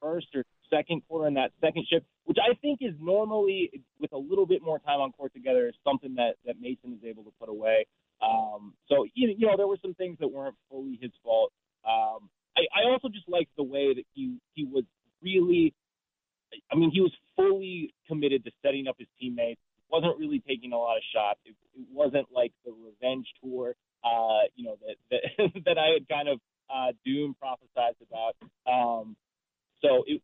first or second quarter in that second shift, which I think is normally with a little bit more time on court together is something that that Mason is able to put away. Um, so you you know there were some things that weren't fully his fault. Um, I, I also just liked the way that he he was really, I mean, he was fully committed to setting up his teammates. wasn't really taking a lot of shots. It, it wasn't like the revenge tour, uh, you know, that that, that I had kind of uh, doom prophesized about. Um, so it,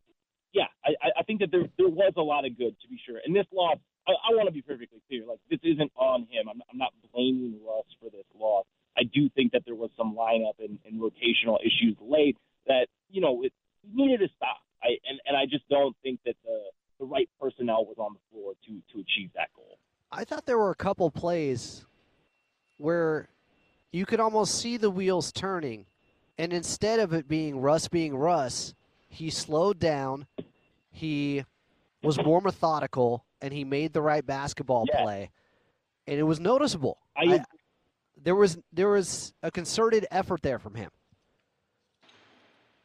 yeah, I, I think that there there was a lot of good to be sure. And this loss, I, I want to be perfectly clear. Like this isn't on him. I'm, I'm not blaming Russ for this loss. I do think that there was some lineup and, and rotational issues late that you know it needed to stop. I and, and I just don't think that the the right personnel was on the floor to to achieve that goal.
I thought there were a couple plays where you could almost see the wheels turning, and instead of it being Russ being Russ, he slowed down, he was more methodical, and he made the right basketball play, and it was noticeable.
I,
there was there was a concerted effort there from him.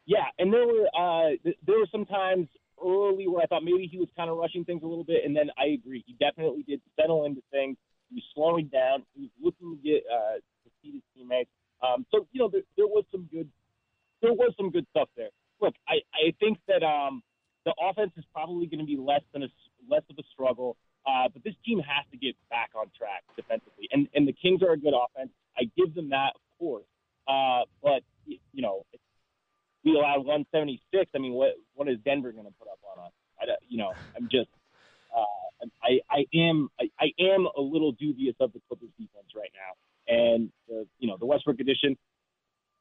Yeah, and there were uh, there were some times early where I thought maybe he was kind of rushing things a little bit, and then I agree, he definitely did settle into things. He was slowing down. He was looking to get uh, to see his teammates. Um, so you know, there, there was some good there was some good stuff there. Look, I, I think that um, the offense is probably going to be less than a less of a struggle, uh, but this team has to get back on track defensively. And and the Kings are a good offense. I give them that, of course. Uh, but you know, we allowed 176. I mean, what what is Denver going to put up on us? I, don't- you know, I'm just uh, I I am I, I am a little dubious of the Clippers defense right now. and the you know the Westbrook edition.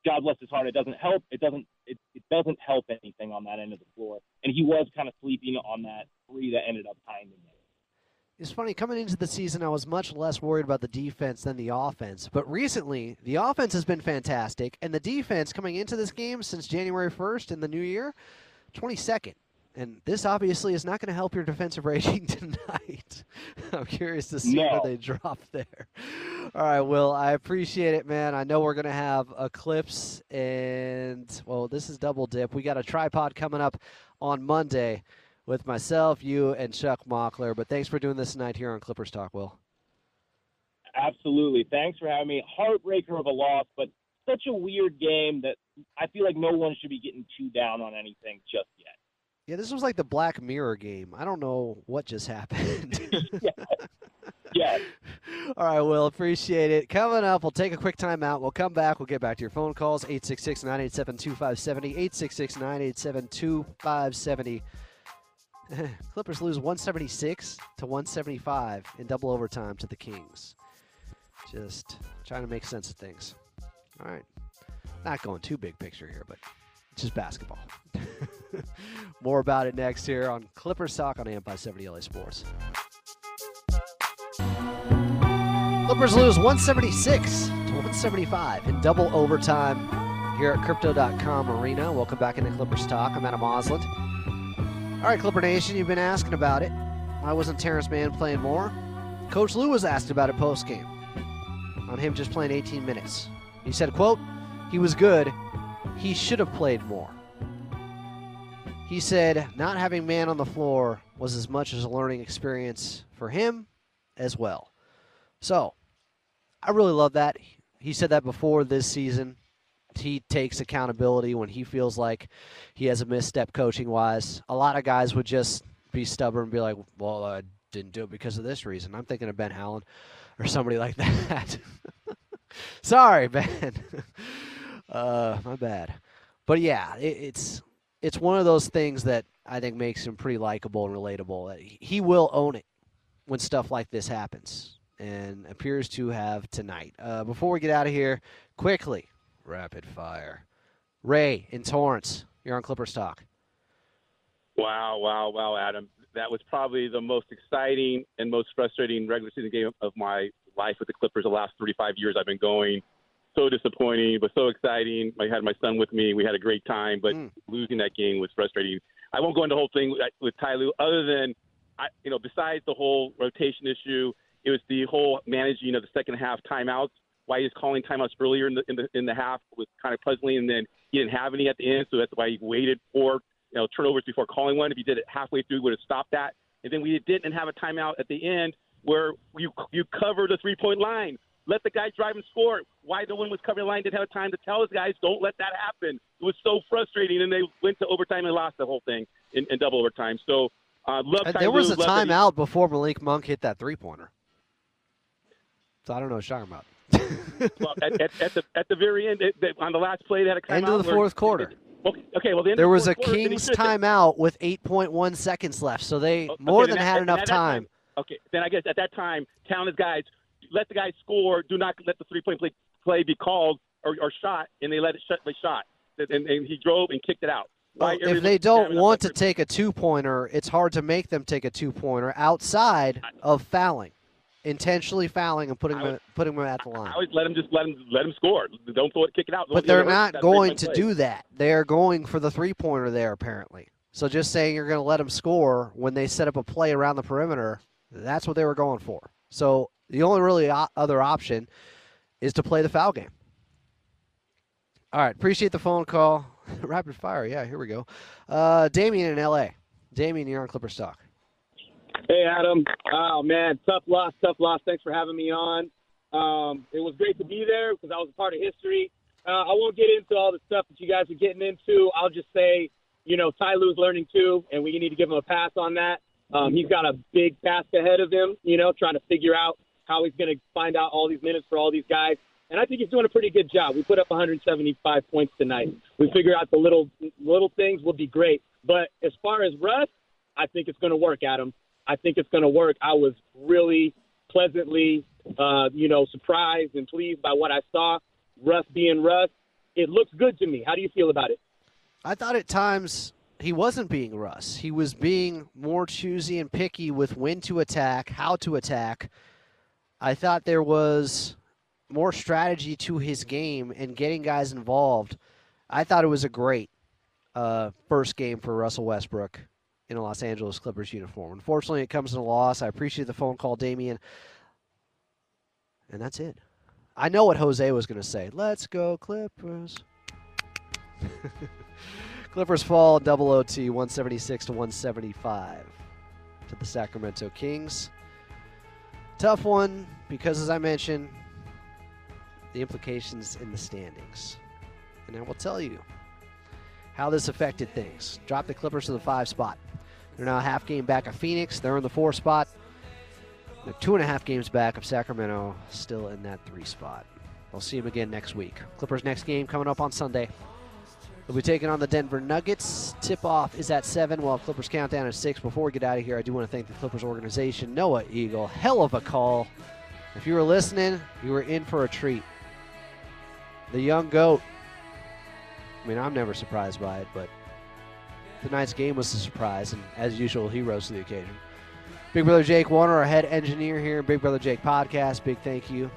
God bless his heart. It doesn't help. It doesn't. It, it doesn't help anything on that end of the floor. And he was kind of sleeping on that three that ended up tying the game.
It's funny, coming into the season, I was much less worried about the defense than the offense. But recently, the offense has been fantastic, and the defense coming into this game since January 1st in the new year, 22nd. And this obviously is not going to help your defensive rating tonight. I'm curious to see
No.
where they drop there. All right, Will, I appreciate it, man. I know we're going to have Eclipse and, well, this is Double Dip. We got a tripod coming up on Monday with myself, you, and Chuck Mockler. But thanks for doing this tonight here on Clippers Talk, Will.
Absolutely. Thanks for having me. Heartbreaker of a loss, but such a weird game that I feel like no one should be getting too down on anything just yet.
Yeah, this was like the Black Mirror game. I don't know what just happened.
yeah.
All right, Will, appreciate it. Coming up, we'll take a quick timeout. We'll come back. We'll get back to your phone calls 866 987 2570. 866 987 2570. Clippers lose 176 to 175 in double overtime to the Kings. Just trying to make sense of things. All right. Not going too big picture here, but just basketball. More about it next here on Clippers Talk on AM 570 LA Sports. Clippers lose 176 to 175 in double overtime here at Crypto.com Arena. Welcome back into Clippers Talk. I'm Adam Auslund. All right, Clipper Nation, you've been asking about it. Why wasn't Terrence Mann playing more? Coach Lue was asked about it post game on him just playing 18 minutes. He said, quote, he was good. He should have played more. He said not having Mann on the floor was as much as a learning experience for him as well. So, I really love that. He said that before this season. He takes accountability when he feels like he has a misstep coaching wise. A lot of guys would just be stubborn and be like, well, I didn't do it because of this reason. I'm thinking of Ben Howland or somebody like that. Sorry, Ben. uh, my bad. But yeah, it, it's it's one of those things that I think makes him pretty likable and relatable. He will own it when stuff like this happens, and appears to have tonight. Uh, before we get out of here, quickly, rapid fire. Ray in Torrance, you're on Clippers Talk.
Wow, wow, wow, Adam. That was probably the most exciting and most frustrating regular season game of my life with the Clippers the last 35 years I've been going. So disappointing, but so exciting. I had my son with me. We had a great time, but hmm. losing that game was frustrating. I won't go into the whole thing with, with Ty Lue, other than, I, you know, besides the whole rotation issue, it was the whole managing of the second half timeouts. Why he's calling timeouts earlier in the in the in the half was kind of puzzling, and then he didn't have any at the end, so that's why he waited for you know turnovers before calling one. If he did it halfway through, would have stopped that. And then we didn't have a timeout at the end where you you cover the three point line. Let the guys drive and score. Why the one was covering the line didn't have time to tell his guys, don't let that happen. It was so frustrating, and they went to overtime and lost the whole thing in, in double overtime. So uh, love. Ty
there was a
that he-
timeout before Malik Monk hit that three pointer. So I don't know what you're talking about.
well, at, at, at the at the very end, it, they, on the last play, they had a timeout.
End of the fourth quarter.
Okay, okay, well, the end
There
of the
was a
fourth quarter,
Kings timeout with 8.1 seconds left, so they
Okay,
more than
at-
had enough
that
time.
Okay, then I guess at that time, his guys, let the guy score. Do not let the three point play, play be called or, or shot, and they let it shut. They shot, and, and he drove and kicked it out.
Well, if they don't want to take a two pointer, it's hard to make them take a two pointer outside of fouling, intentionally fouling and putting them, putting them at the line.
I always let them just let them let him score. Don't throw it, kick it out.
But they're not going to do that. They're going for the three pointer there, apparently. So just saying you're going to let them score when they set up a play around the perimeter, that's what they were going for. So the only really other option is to play the foul game. All right, appreciate the phone call. Rapid fire, yeah, here we go. Uh, Damien in LA. Damien, you're on Clippers Talk.
Hey, Adam. Oh, man. Tough loss, tough loss. Thanks for having me on. Um, it was great to be there because I was a part of history. Uh, I won't get into all the stuff that you guys are getting into. I'll just say, you know, Ty Lue's learning too, and we need to give him a pass on that. Um, he's got a big task ahead of him, you know, trying to figure out how he's going to find out all these minutes for all these guys. And I think he's doing a pretty good job. We put up 175 points tonight. We figure out the little little things will be great. But as far as Russ, I think it's going to work, Adam. I think it's going to work. I was really pleasantly uh, you know, surprised and pleased by what I saw. Russ being Russ, it looks good to me. How do you feel about it?
I thought at times he wasn't being Russ. He was being more choosy and picky with when to attack, how to attack. I thought there was more strategy to his game and getting guys involved. I thought it was a great uh, first game for Russell Westbrook in a Los Angeles Clippers uniform. Unfortunately, it comes in a loss. I appreciate the phone call, Damien. And that's it. I know what Jose was going to say. Let's go, Clippers. Clippers fall double OT 176 to 175 to the Sacramento Kings. Tough one because, as I mentioned, the implications in the standings. And I will tell you how this affected things. Drop the Clippers to the five spot. They're now a half game back of Phoenix. They're in the four spot. They're two and a half games back of Sacramento, still in that three spot. We'll see them again next week. Clippers' next game coming up on Sunday. They'll be taking on the Denver Nuggets. Tip off is at 7 while Clippers countdown at 6. Before we get out of here, I do want to thank the Clippers organization. Noah Eagle, hell of a call. If you were listening, you were in for a treat. The young GOAT. I mean, I'm never surprised by it, but tonight's game was a surprise, and as usual, he rose to the occasion. Big Brother Jake Warner, our head engineer here, Big Brother Jake podcast. Big thank you.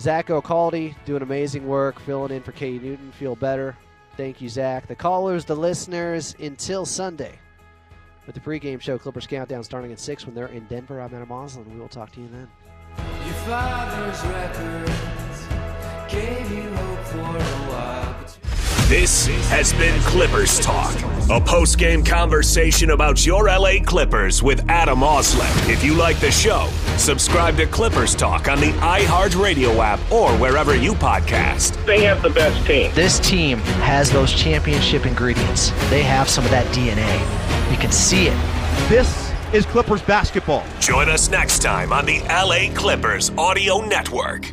Zach O'Caldy doing amazing work, filling in for Katie Newton. Feel better. Thank you, Zach. The callers, the listeners, until Sunday. With the pregame show, Clippers Countdown starting at 6 when they're in Denver. I'm Adam Auslund. We will talk to you then.
Your father's records gave you hope for a while. But
This has been Clippers Talk, a post game conversation about your LA Clippers with Adam Auslund. If you like the show, subscribe to Clippers Talk on the iHeartRadio app or wherever you podcast.
They have the best team.
This team has those championship ingredients. They have some of that DNA. You can see it.
This is Clippers basketball.
Join us next time on the LA Clippers Audio Network.